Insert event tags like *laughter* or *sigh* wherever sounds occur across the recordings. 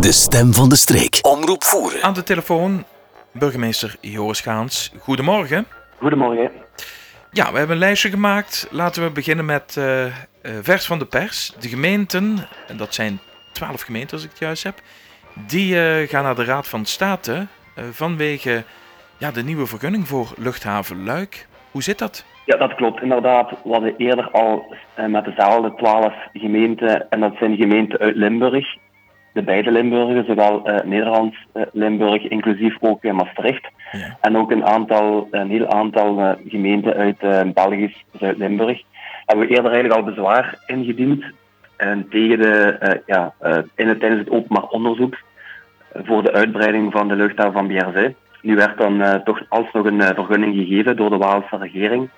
De stem van de streek. Omroep voeren. Aan de telefoon burgemeester Joris Gaans. Goedemorgen. Goedemorgen. Ja, we hebben een lijstje gemaakt. Laten we beginnen met eh, eh, vers van de pers. De gemeenten, en dat zijn twaalf gemeenten als ik het juist heb, die eh, gaan naar de Raad van State eh, vanwege ja, de nieuwe vergunning voor luchthaven Luik. Hoe zit dat? Ja, dat klopt. Inderdaad, we hadden eerder al met dezelfde twaalf gemeenten, en dat zijn gemeenten uit Limburg, de beide Limburgen, zowel eh, Nederlands eh, Limburg, inclusief ook in Maastricht, Ja. en ook een, aantal, een heel aantal eh, gemeenten uit Belgisch Zuid-Limburg, hebben we eerder eigenlijk al bezwaar ingediend en tegen de, ja, in het, tijdens het openbaar onderzoek voor de uitbreiding van de luchthaven van BRZ. Nu werd dan toch alsnog een vergunning gegeven door de Waalse regering.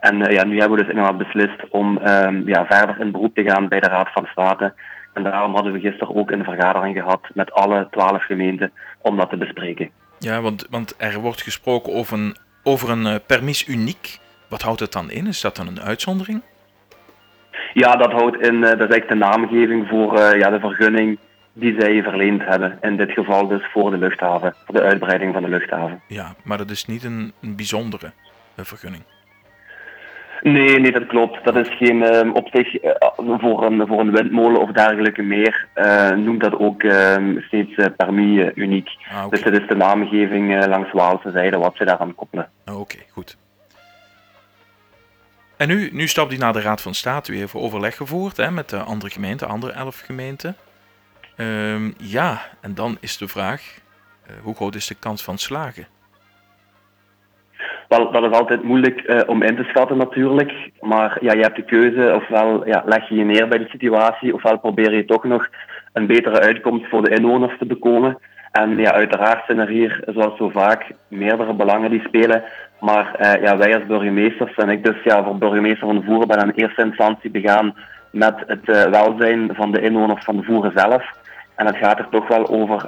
En ja, nu hebben we dus inderdaad beslist om ehm, ja, verder in beroep te gaan bij de Raad van State. En daarom hadden we gisteren ook een vergadering gehad met alle twaalf gemeenten om dat te bespreken. Ja, want, want er wordt gesproken over een, over een eh, permis uniek. Wat houdt het dan in? Is dat dan een uitzondering? Ja, dat houdt in, eh, dat is eigenlijk de naamgeving voor eh, ja, de vergunning die zij verleend hebben. In dit geval dus voor de luchthaven, voor de uitbreiding van de luchthaven. Ja, maar dat is niet een, een bijzondere vergunning. Nee, nee, dat klopt. Dat is geen ehm, op zich eh, voor, een, voor een windmolen of dergelijke meer. eh, noemt dat ook ehm, steeds eh, permis eh, uniek. Ah. Dus dat is de naamgeving eh, langs Waalse zijde wat ze daaraan koppelen. Ah, Oké, goed. En nu, nu stapt hij naar de Raad van State. U heeft overleg gevoerd hè, met de andere gemeenten, andere elf gemeenten. Ehm, ja, en dan is de vraag, eh, hoe groot is de kans van slagen? Wel, dat is altijd moeilijk eh, om in te schatten natuurlijk. Maar ja, je hebt de keuze, ofwel ja, leg je je neer bij de situatie, ofwel probeer je toch nog een betere uitkomst voor de inwoners te bekomen. En ja, uiteraard zijn er hier, zoals zo vaak, meerdere belangen die spelen. Maar eh, ja, wij als burgemeesters, en ik dus ja, voor burgemeester van Voeren ben in eerste instantie begaan met het eh, welzijn van de inwoners van Voeren zelf. En het gaat er toch wel over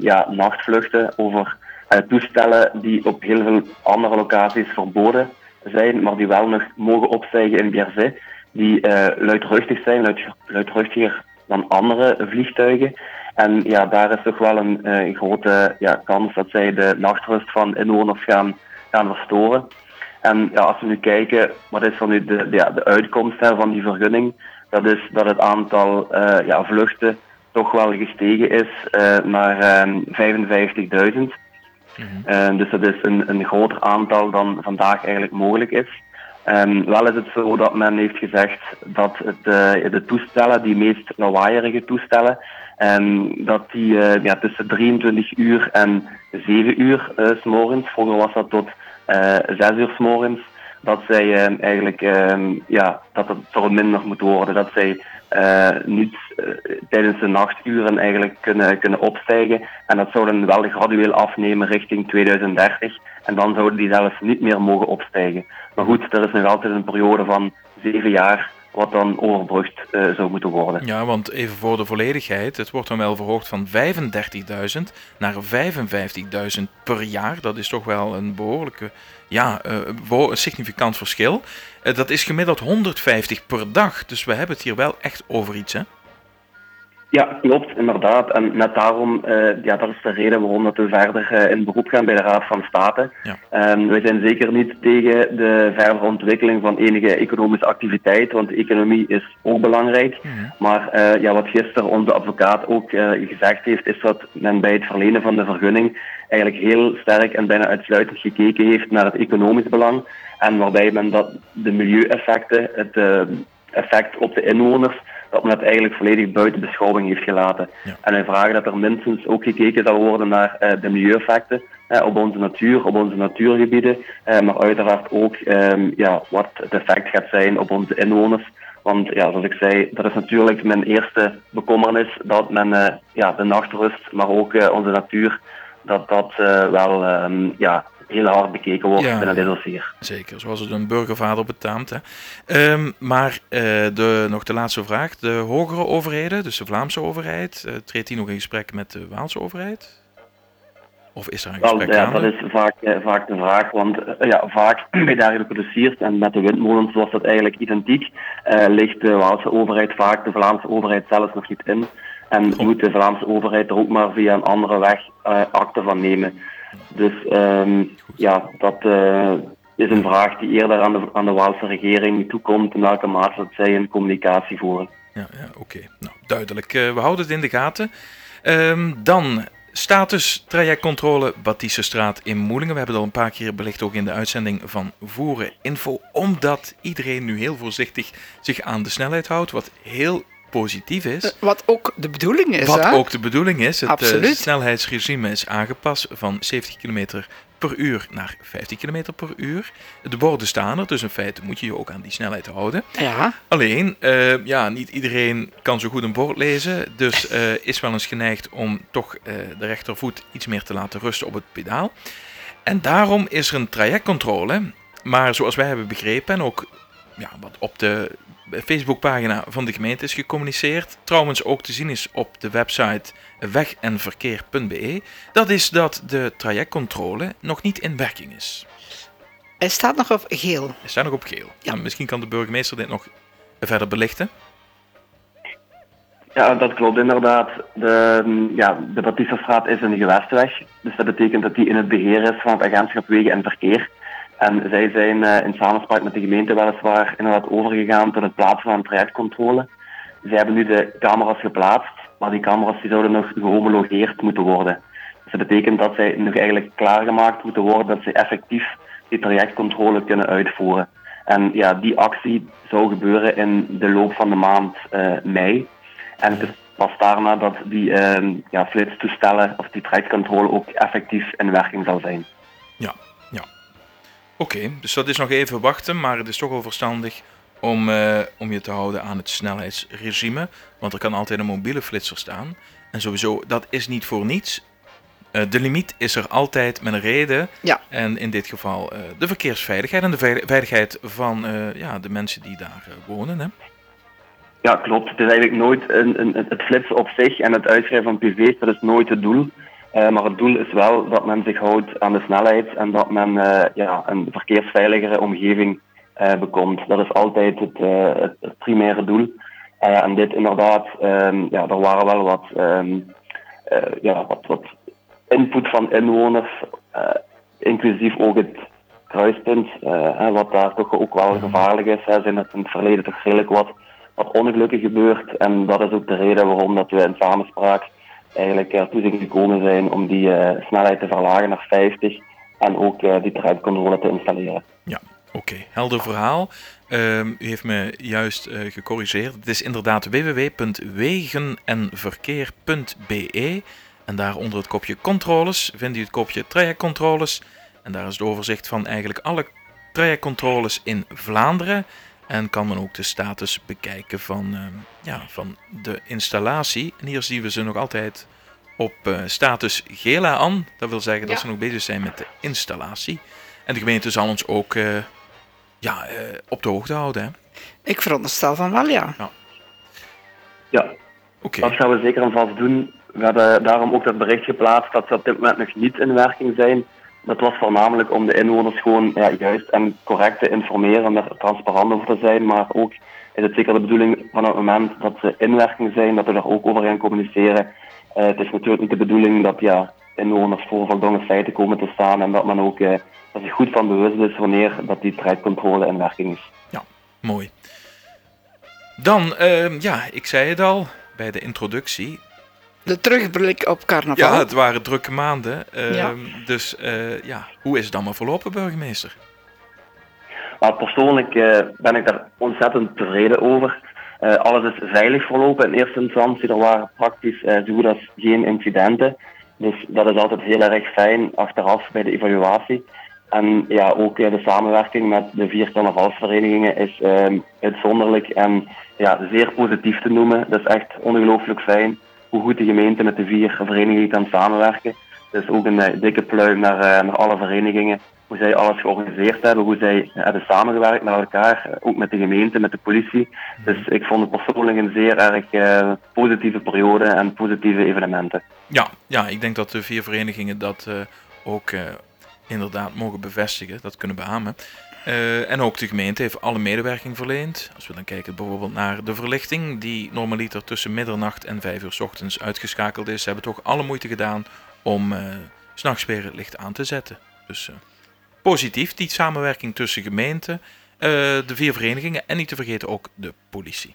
ja, nachtvluchten, over toestellen die op heel veel andere locaties verboden zijn, maar die wel nog mogen opstijgen in BRZ, die eh, luidruchtig zijn, luid, luidruchtiger dan andere vliegtuigen. En ja, daar is toch wel een eh, grote ja, kans dat zij de nachtrust van inwoners gaan, gaan verstoren. En ja, als we nu kijken, wat is dan nu de, ja, de uitkomst hè, van die vergunning? Dat is dat het aantal eh, ja, vluchten toch wel gestegen is eh, naar eh, 55.000. Eh, dus dat is een, een groter aantal dan vandaag eigenlijk mogelijk is. Ehm, wel is het zo dat men heeft gezegd dat het, eh, de toestellen, die meest lawaaierige toestellen, ehm, dat die eh, ja, tussen 23 uur en 7 uur eh, s morgens, vroeger was dat tot eh 6 uur s morgens, dat zij eigenlijk ehm, ja, dat het verminderd moet worden. Dat zij niet eh, tijdens de nachturen eigenlijk kunnen, kunnen opstijgen. En dat zou dan wel gradueel afnemen richting 2030. En dan zouden die zelfs niet meer mogen opstijgen. Maar goed, er is nog altijd een periode van zeven jaar wat dan overbrugd eh, zou moeten worden. Ja, want even voor de volledigheid, het wordt dan wel verhoogd van 35.000 naar 55.000 per jaar. Dat is toch wel een behoorlijke, ja, een significant verschil. Eh, dat is gemiddeld 150 per dag, dus we hebben het hier wel echt over iets, hè? Ja, klopt, inderdaad. En net daarom, eh, ja, dat is de reden waarom dat we verder eh, in beroep gaan bij de Raad van State. Ja. Ehm, wij zijn zeker niet tegen de verdere ontwikkeling van enige economische activiteit, want de economie is ook belangrijk. Maar eh, ja, wat gisteren onze advocaat ook gezegd heeft, is dat men bij het verlenen van de vergunning eigenlijk heel sterk en bijna uitsluitend gekeken heeft naar het economisch belang. En waarbij men dat de milieueffecten, het effect op de inwoners, dat men dat eigenlijk volledig buiten beschouwing heeft gelaten. Ja. En wij vragen dat er minstens ook gekeken zal worden naar eh, de milieueffecten eh, op onze natuur, op onze natuurgebieden, eh, maar uiteraard ook ehm, ja, wat het effect gaat zijn op onze inwoners. Want ja, zoals ik zei, dat is natuurlijk mijn eerste bekommernis, dat men ja, de nachtrust, maar ook onze natuur, dat dat wel ehm, ja, heel hard bekeken wordt Ja. binnen dit dossier. Zeker, zoals het een burgervader betaamt. Hè. Ehm, maar eh, de, nog de laatste vraag. De hogere overheden, dus de Vlaamse overheid, eh, treedt die nog in gesprek met de Waalse overheid? Of is er een Wel, gesprek ja, gaande? dat is vaak, eh, vaak de vraag, want eh, ja, vaak *clears throat* bij dergelijke dossiers en met de windmolens was dat eigenlijk identiek, eh, ligt de Waalse overheid vaak de Vlaamse overheid zelfs nog niet in. En moet de Vlaamse overheid er ook maar via een andere weg akte van nemen. Dus um, ja, dat uh, is een vraag die eerder aan de, aan de Waalse regering toekomt in welke mate dat zij een communicatie voeren. Ja, ja oké. Nou, duidelijk. Uh, we houden het in de gaten. Um, dan status trajectcontrole Straat in Moelingen. We hebben het al een paar keer belicht ook in de uitzending van Voeren Info. Omdat iedereen nu heel voorzichtig zich aan de snelheid houdt. Wat heel positief is. Eh, wat ook de bedoeling is. Wat hè? ook de bedoeling is. Het uh, snelheidsregime is aangepast van 70 km per uur naar 50 km per uur. De borden staan er, dus in feite moet je je ook aan die snelheid houden. Ja. Alleen, uh, ja, niet iedereen kan zo goed een bord lezen, dus uh, is wel eens geneigd om toch uh, de rechtervoet iets meer te laten rusten op het pedaal. En daarom is er een trajectcontrole, maar zoals wij hebben begrepen en ook ja, wat op de Facebookpagina van de gemeente is gecommuniceerd. Trouwens ook te zien is op de website wegenverkeer.be. Dat is dat de trajectcontrole nog niet in werking is. Hij staat nog op geel. Hij staat nog op geel. Ja. Nou, misschien kan de burgemeester dit nog verder belichten. Ja, dat klopt inderdaad. De, ja, de Batistastraat is een gewestweg. Dus dat betekent dat die in het beheer is van het agentschap Wegen en Verkeer. En zij zijn uh, in samenspraak met de gemeente weliswaar inderdaad overgegaan tot het plaatsen van een trajectcontrole. Zij hebben nu de camera's geplaatst, maar die camera's die zouden nog gehomologeerd moeten worden. Dus dat betekent dat zij nog eigenlijk klaargemaakt moeten worden dat ze effectief die trajectcontrole kunnen uitvoeren. En ja, die actie zou gebeuren in de loop van de maand uh, mei. En het is pas daarna dat die uh, ja, flitstoestellen of die trajectcontrole ook effectief in werking zal zijn. Ja, Oké, dus dat is nog even wachten, maar het is toch wel verstandig om, uh, om je te houden aan het snelheidsregime. Want er kan altijd een mobiele flitser staan. En sowieso, dat is niet voor niets. Uh, de limiet is er altijd met een reden. Ja. En in dit geval uh, de verkeersveiligheid en de veiligheid van ja, de mensen die daar wonen. Hè? Ja, klopt. Het is eigenlijk nooit een, een, het flitsen op zich en het uitschrijven van PV's, dat is nooit het doel. Uh, maar het doel is wel dat men zich houdt aan de snelheid en dat men uh, ja, een verkeersveiligere omgeving uh, bekomt. Dat is altijd het, het, het primaire doel. en dit inderdaad, um, ja, er waren wel wat, um, ja, wat, input van inwoners, inclusief ook het kruispunt, wat daar toch ook wel gevaarlijk is. Hè, zijn er in het verleden toch redelijk wat, wat ongelukken gebeurd. En dat is ook de reden waarom dat we in samenspraak eigenlijk ertoe zijn gekomen zijn om die uh, snelheid te verlagen naar 50 en ook uh, die trajectcontrole te installeren. Ja, oké. Helder verhaal. Um, u heeft me juist gecorrigeerd. Het is inderdaad www.wegenenverkeer.be en daar onder het kopje controles vindt u het kopje trajectcontroles en daar is het overzicht van eigenlijk alle trajectcontroles in Vlaanderen. En kan men ook de status bekijken van, uh, ja, van de installatie. En hier zien we ze nog altijd op uh, status gela aan. Dat wil zeggen dat ja. ze nog bezig zijn met de installatie. En de gemeente zal ons ook uh, ja, op de hoogte houden. Hè? Ik veronderstel van wel, ja. Ja, ja. Okay. dat gaan we zeker en vast doen. We hebben daarom ook dat bericht geplaatst dat ze op dit moment nog niet in werking zijn. Dat was voornamelijk om de inwoners gewoon ja, juist en correct te informeren en er transparant over te zijn. Maar ook is het zeker de bedoeling van het moment dat ze in werking zijn, dat we daar ook over gaan communiceren. Uh, het is natuurlijk niet de bedoeling dat ja, inwoners voor voldongen feiten komen te staan en dat men ook uh, dat zich goed van bewust is wanneer dat die trajectcontrole in werking is. Ja, mooi. Dan, uh, ja, ik zei het al bij de introductie de terugblik op carnaval. Ja, het waren drukke maanden. Uh, ja. Dus uh, ja, hoe is het allemaal verlopen, burgemeester? Nou, persoonlijk uh, ben ik daar ontzettend tevreden over. alles is veilig verlopen in eerste instantie. Er waren praktisch zo goed als geen incidenten. Dus dat is altijd heel erg fijn achteraf bij de evaluatie. En ja, ook de samenwerking met de vier carnavalsverenigingen is uitzonderlijk en ja, zeer positief te noemen. Dat is echt ongelooflijk fijn hoe goed de gemeente met de vier verenigingen kan samenwerken. Dus ook een uh, dikke pluim naar, uh, naar alle verenigingen. Hoe zij alles georganiseerd hebben, hoe zij hebben samengewerkt met elkaar, ook met de gemeente, met de politie. Dus ik vond het persoonlijk een zeer erg positieve periode en positieve evenementen. Ja, ja, ik denk dat de vier verenigingen dat ook inderdaad mogen bevestigen, dat kunnen beamen. Eh, en ook de gemeente heeft alle medewerking verleend. Als we dan kijken bijvoorbeeld naar de verlichting, die normaliter tussen middernacht en vijf uur s ochtends uitgeschakeld is. Ze hebben toch alle moeite gedaan om uh, licht aan te zetten. Dus uh, positief, die samenwerking tussen gemeenten, de vier verenigingen en niet te vergeten ook de politie.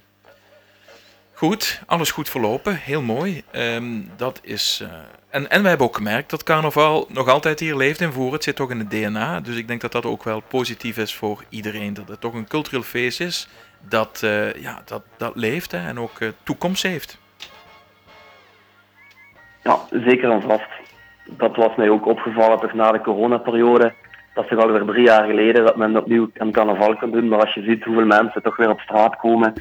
Goed, alles goed verlopen, heel mooi. Um, dat is, uh, en, en we hebben ook gemerkt dat carnaval nog altijd hier leeft in Voer. Het zit toch in het DNA. Dus ik denk dat dat ook wel positief is voor iedereen. Dat het toch een cultureel feest is dat, uh, ja, dat, dat leeft hè, en ook uh, toekomst heeft. Ja, zeker en vast. Dat was mij ook opgevallen na de coronaperiode. Dat is toch alweer drie jaar geleden dat men opnieuw een carnaval kan doen. Maar als je ziet hoeveel mensen toch weer op straat komen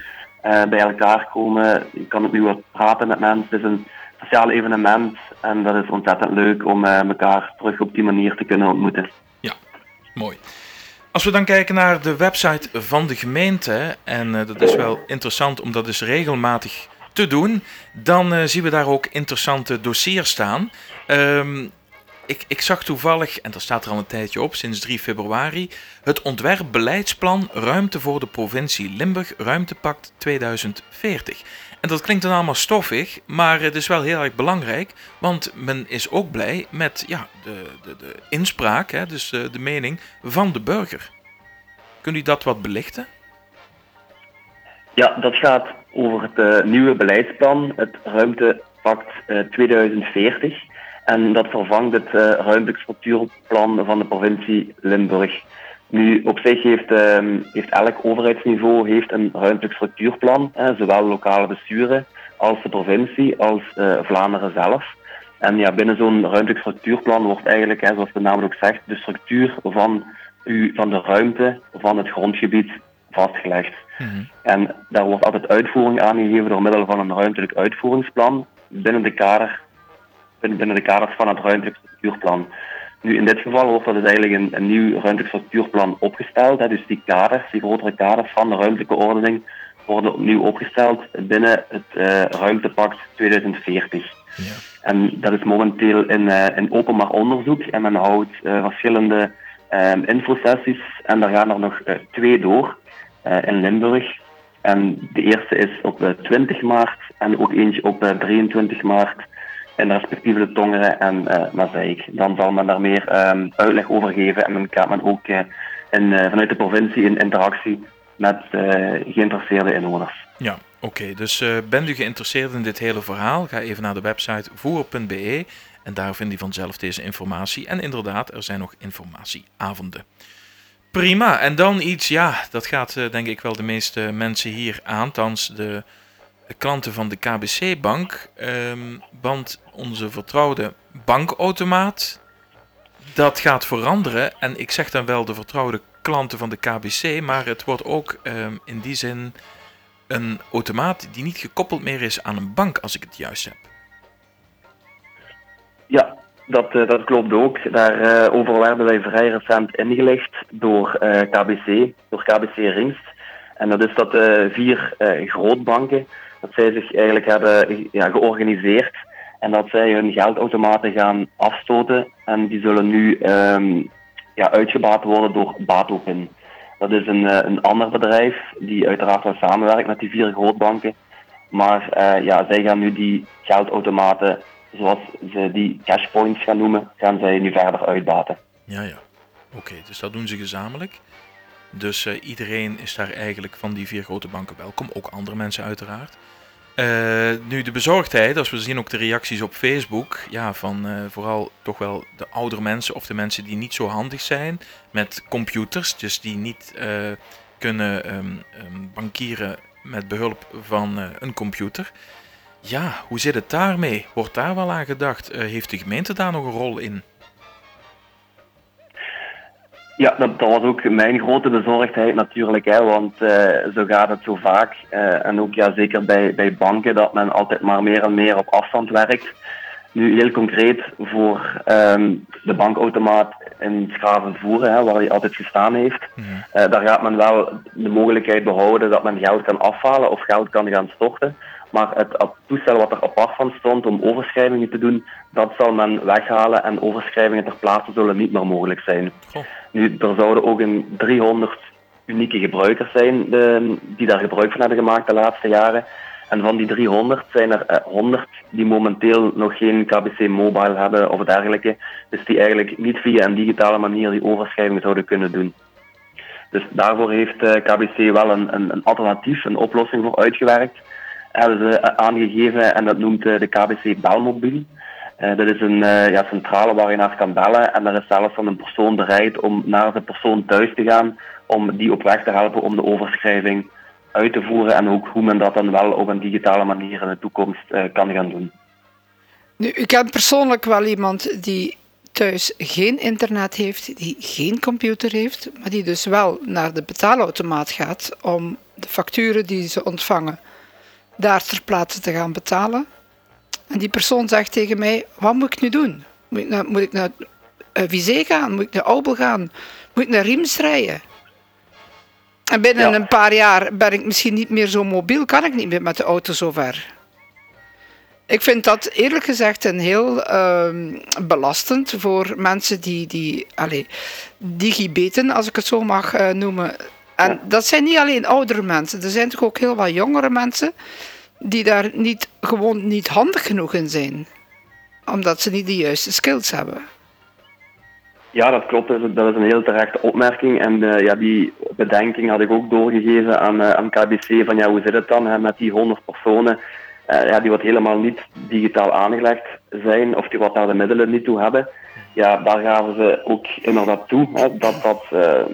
bij elkaar komen. Je kan opnieuw wat praten met mensen. Het is een sociaal evenement en dat is ontzettend leuk om uh, elkaar terug op die manier te kunnen ontmoeten. Ja, mooi. Als we dan kijken naar de website van de gemeente, en uh, dat is wel interessant om dat regelmatig te doen, dan zien we daar ook interessante dossiers staan. Um, ik, ik zag toevallig, en dat staat er al een tijdje op, sinds 3 februari, het ontwerp-beleidsplan Ruimte voor de provincie Limburg Ruimtepact 2040. En dat klinkt dan allemaal stoffig, maar het is wel heel erg belangrijk, want men is ook blij met ja, de, de, de inspraak, hè, dus de, de mening van de burger. Kunt u dat wat belichten? Ja, dat gaat over het uh, nieuwe beleidsplan, het Ruimtepact uh, 2040. En dat vervangt het uh, ruimtelijk structuurplan van de provincie Limburg. Nu, op zich heeft, uh, heeft elk overheidsniveau heeft een ruimtelijk structuurplan, hè, zowel lokale besturen als de provincie, als uh, Vlaanderen zelf. En ja, binnen zo'n ruimtelijk structuurplan wordt eigenlijk, hè, zoals de naam ook zegt, de structuur van, u, van de ruimte van het grondgebied vastgelegd. Mm -hmm. En daar wordt altijd uitvoering aangegeven door middel van een ruimtelijk uitvoeringsplan binnen de kader binnen de kaders van het ruimtelijk structuurplan. Nu, in dit geval wordt er dus eigenlijk een, een nieuw ruimtelijk structuurplan opgesteld. Hè. Dus die kaders, die grotere kaders van de ruimtelijke ordening, worden opnieuw opgesteld binnen het uh, Ruimtepact 2040. Ja. En dat is momenteel in, uh, in openbaar onderzoek en men houdt uh, verschillende um, infosessies en daar gaan er nog twee door in Limburg. En de eerste is op 20 maart en ook eentje op 23 maart in de respectieve Tongeren en uh, Mazeik. Dan zal men daar meer um, uitleg over geven en dan gaat men ook uh, in, uh, vanuit de provincie in interactie met geïnteresseerde inwoners. Ja, oké. Dus bent u geïnteresseerd in dit hele verhaal? Ga even naar de website voer.be en daar vindt u vanzelf deze informatie. En inderdaad, er zijn nog informatieavonden. Prima. En dan iets, ja, dat gaat denk ik wel de meeste mensen hier aan, thans de klanten van de KBC-bank. Um, want onze vertrouwde bankautomaat, dat gaat veranderen. En ik zeg dan wel de vertrouwde klanten van de KBC, maar het wordt ook um, in die zin een automaat die niet gekoppeld meer is aan een bank, als ik het juist heb. Ja, dat, uh, dat klopt ook. Daarover uh, werden wij vrij recent ingelicht door uh, KBC, door KBC Ringst. En dat is dat vier grootbanken dat zij zich eigenlijk hebben ja, georganiseerd en dat zij hun geldautomaten gaan afstoten en die zullen nu um, ja, uitgebaat worden door Batopin. Dat is een, uh, een ander bedrijf die uiteraard wel samenwerkt met die vier grootbanken. Maar uh, ja, zij gaan nu die geldautomaten, zoals ze die cashpoints gaan noemen, gaan zij nu verder uitbaten. Ja, ja. Oké, dus dat doen ze gezamenlijk. Dus uh, iedereen is daar eigenlijk van die vier grote banken welkom, ook andere mensen uiteraard. Uh, nu de bezorgdheid, als we zien ook de reacties op Facebook, ja, van uh, vooral toch wel de oudere mensen of de mensen die niet zo handig zijn met computers, dus die niet uh, kunnen um, um, bankieren met behulp van een computer. Ja, hoe zit het daarmee? Wordt daar wel aan gedacht? heeft de gemeente daar nog een rol in? Ja, dat, dat, was ook mijn grote bezorgdheid natuurlijk, hè, want uh, zo gaat het zo vaak. Uh, en ook ja, zeker bij, bij banken, dat men altijd maar meer en meer op afstand werkt. Nu heel concreet voor um, de bankautomaat in Schravenvoeren, hè, waar hij altijd gestaan heeft. Uh, daar gaat men wel de mogelijkheid behouden dat men geld kan afhalen of geld kan gaan storten. Maar het, toestel wat er apart van stond om overschrijvingen te doen, dat zal men weghalen en overschrijvingen ter plaatse zullen niet meer mogelijk zijn. Goh. Nu, er zouden ook een 300 unieke gebruikers zijn de, die daar gebruik van hebben gemaakt de laatste jaren. En van die 300 zijn er eh, 100 die momenteel nog geen KBC Mobile hebben of dergelijke. Dus die eigenlijk niet via een digitale manier die overschrijving zouden kunnen doen. Dus daarvoor heeft eh, KBC wel een, een, een alternatief, een oplossing voor uitgewerkt. Hebben ze eh, aangegeven en dat noemt eh, de KBC Belmobiel. Eh, dat is een ja, centrale waar je naar kan bellen en daar is zelfs van een persoon bereid om naar de persoon thuis te gaan om die op weg te helpen om de overschrijving uit te voeren en ook hoe men dat dan wel op een digitale manier in de toekomst kan gaan doen. Nu, ik ken persoonlijk wel iemand die thuis geen internet heeft, die geen computer heeft, maar die dus wel naar de betaalautomaat gaat om de facturen die ze ontvangen daar ter plaatse te gaan betalen. En die persoon zegt tegen mij, wat moet ik nu doen? Moet ik naar, moet ik naar Vizé gaan? Moet ik naar Aubel gaan? Moet ik naar Riems rijden? En binnen Ja. een paar jaar ben ik misschien niet meer zo mobiel, kan ik niet meer met de auto zo ver. Ik vind dat eerlijk gezegd een heel ehm, belastend voor mensen die, die allee, digibeten, als ik het zo mag eh, noemen. En Ja. dat zijn niet alleen oudere mensen, er zijn toch ook heel wat jongere mensen die daar niet, gewoon niet handig genoeg in zijn. Omdat ze niet de juiste skills hebben. Ja, dat klopt. Dat is, een heel terechte opmerking. En eh, ja, die bedenking had ik ook doorgegeven aan, eh, aan KBC. Van ja, hoe zit het dan hè, met die 100 personen eh, ja, die wat helemaal niet digitaal aangelegd zijn of die wat daar de middelen niet toe hebben. Ja, daar gaven ze ook inderdaad toe hè, dat, dat,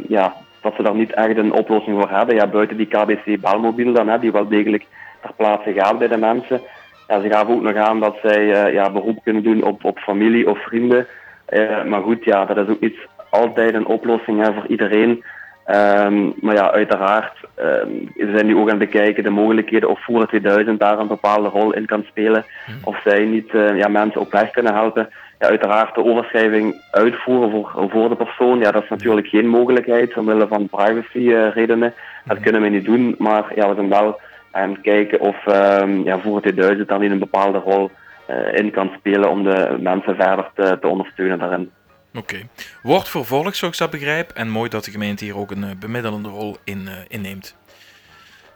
ja, dat ze daar niet echt een oplossing voor hebben. Ja, buiten die KBC belmobiel dan, hè, die wel degelijk ter plaatse gaat bij de mensen. Ja, ze gaven ook nog aan dat zij eh, ja, beroep kunnen doen op, op familie of vrienden. Eh, maar goed, ja, dat is ook niet altijd een oplossing hè, voor iedereen. Ehm, maar ja, uiteraard ehm, zijn die ook aan het bekijken de mogelijkheden of Voer 2000 daar een bepaalde rol in kan spelen. Of zij niet eh, ja, mensen op weg kunnen helpen. Ja, uiteraard de overschrijving uitvoeren voor, voor de persoon. Ja, dat is natuurlijk geen mogelijkheid omwille van privacy eh, redenen. Dat kunnen we niet doen. Maar ja, we zijn wel aan het kijken of ehm ja, Voer 2000 dan in een bepaalde rol eh, in kan spelen om de mensen verder te, te ondersteunen daarin. Oké. Wordt vervolgd, zoals ik dat begrijp. En mooi dat de gemeente hier ook een eh, bemiddelende rol in eh, inneemt.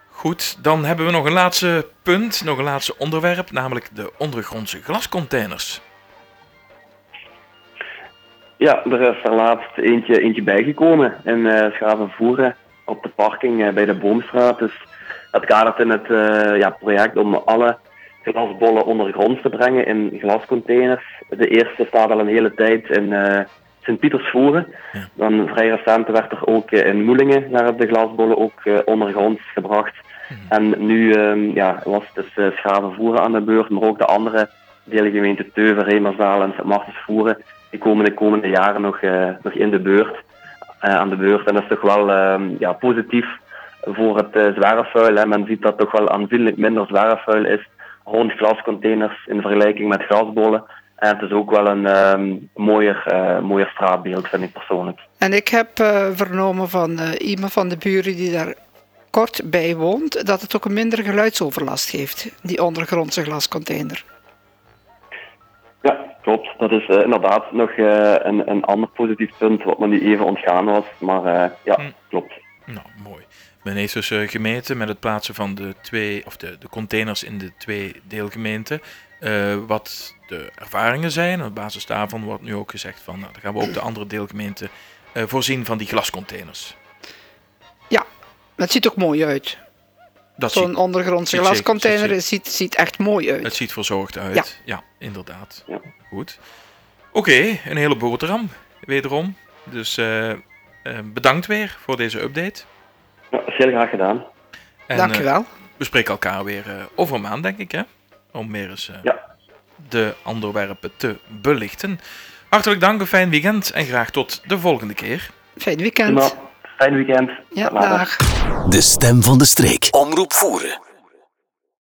Goed, dan hebben we nog een laatste punt, nog een laatste onderwerp, namelijk de ondergrondse glascontainers. Ja, er is er laatst eentje, eentje bijgekomen in eh Schavenvoeren op de parking eh, bij de Boomstraat. Dus dat kadert in het eh, ja, project om alle glasbollen ondergronds te brengen in glascontainers. De eerste staat al een hele tijd in eh Sint-Pietersvoeren. Ja. Dan vrij recent werd er ook eh, in Moelingen naar de glasbollen ook eh, ondergronds gebracht. En nu ehm, ja, was het dus eh, Schavenvoeren aan de beurt, maar ook de andere deelgemeenten Teuven, Remerzaal en Sint-Martensvoeren die komen de komende jaren nog, nog in de beurt, aan de beurt. En dat is toch wel ehm, ja, positief voor het eh zwerfvuil. Hè. Men ziet dat toch wel aanzienlijk minder zwerfvuil is rond glascontainers in vergelijking met grasbollen. En het is ook wel een ehm, mooier, eh, mooier straatbeeld, vind ik persoonlijk. En ik heb eh, vernomen van eh, iemand van de buren die daar kort bij woont, dat het ook een minder geluidsoverlast geeft, die ondergrondse glascontainer. Ja, klopt. Dat is inderdaad nog eh, een, een ander positief punt wat me nu even ontgaan was. Maar eh, ja, Hm. klopt. Nou, mooi. Men heeft dus eh, gemeten met het plaatsen van de twee, of de, de containers in de twee deelgemeenten. eh, wat de ervaringen zijn. Op basis daarvan wordt nu ook gezegd van, nou, dan gaan we ook de andere deelgemeenten eh, voorzien van die glascontainers. Ja, het ziet ook mooi uit. Dat Zo'n ziet, ondergrondse glascontainer ziet ziet, ziet echt mooi uit. het ziet verzorgd uit. Ja. Ja, inderdaad. Ja. Goed. Oké, een hele boterham, wederom. Dus bedankt weer voor deze update. Ja, heel graag gedaan. En, Dank u eh, wel. we spreken elkaar weer eh, over een maand, denk ik, hè? Om meer eens eh, Ja. de onderwerpen te belichten. Hartelijk dank, een fijn weekend en graag tot de volgende keer. Fijn weekend. Fijn weekend. Ja, dag. De stem van de streek. Omroep voeren.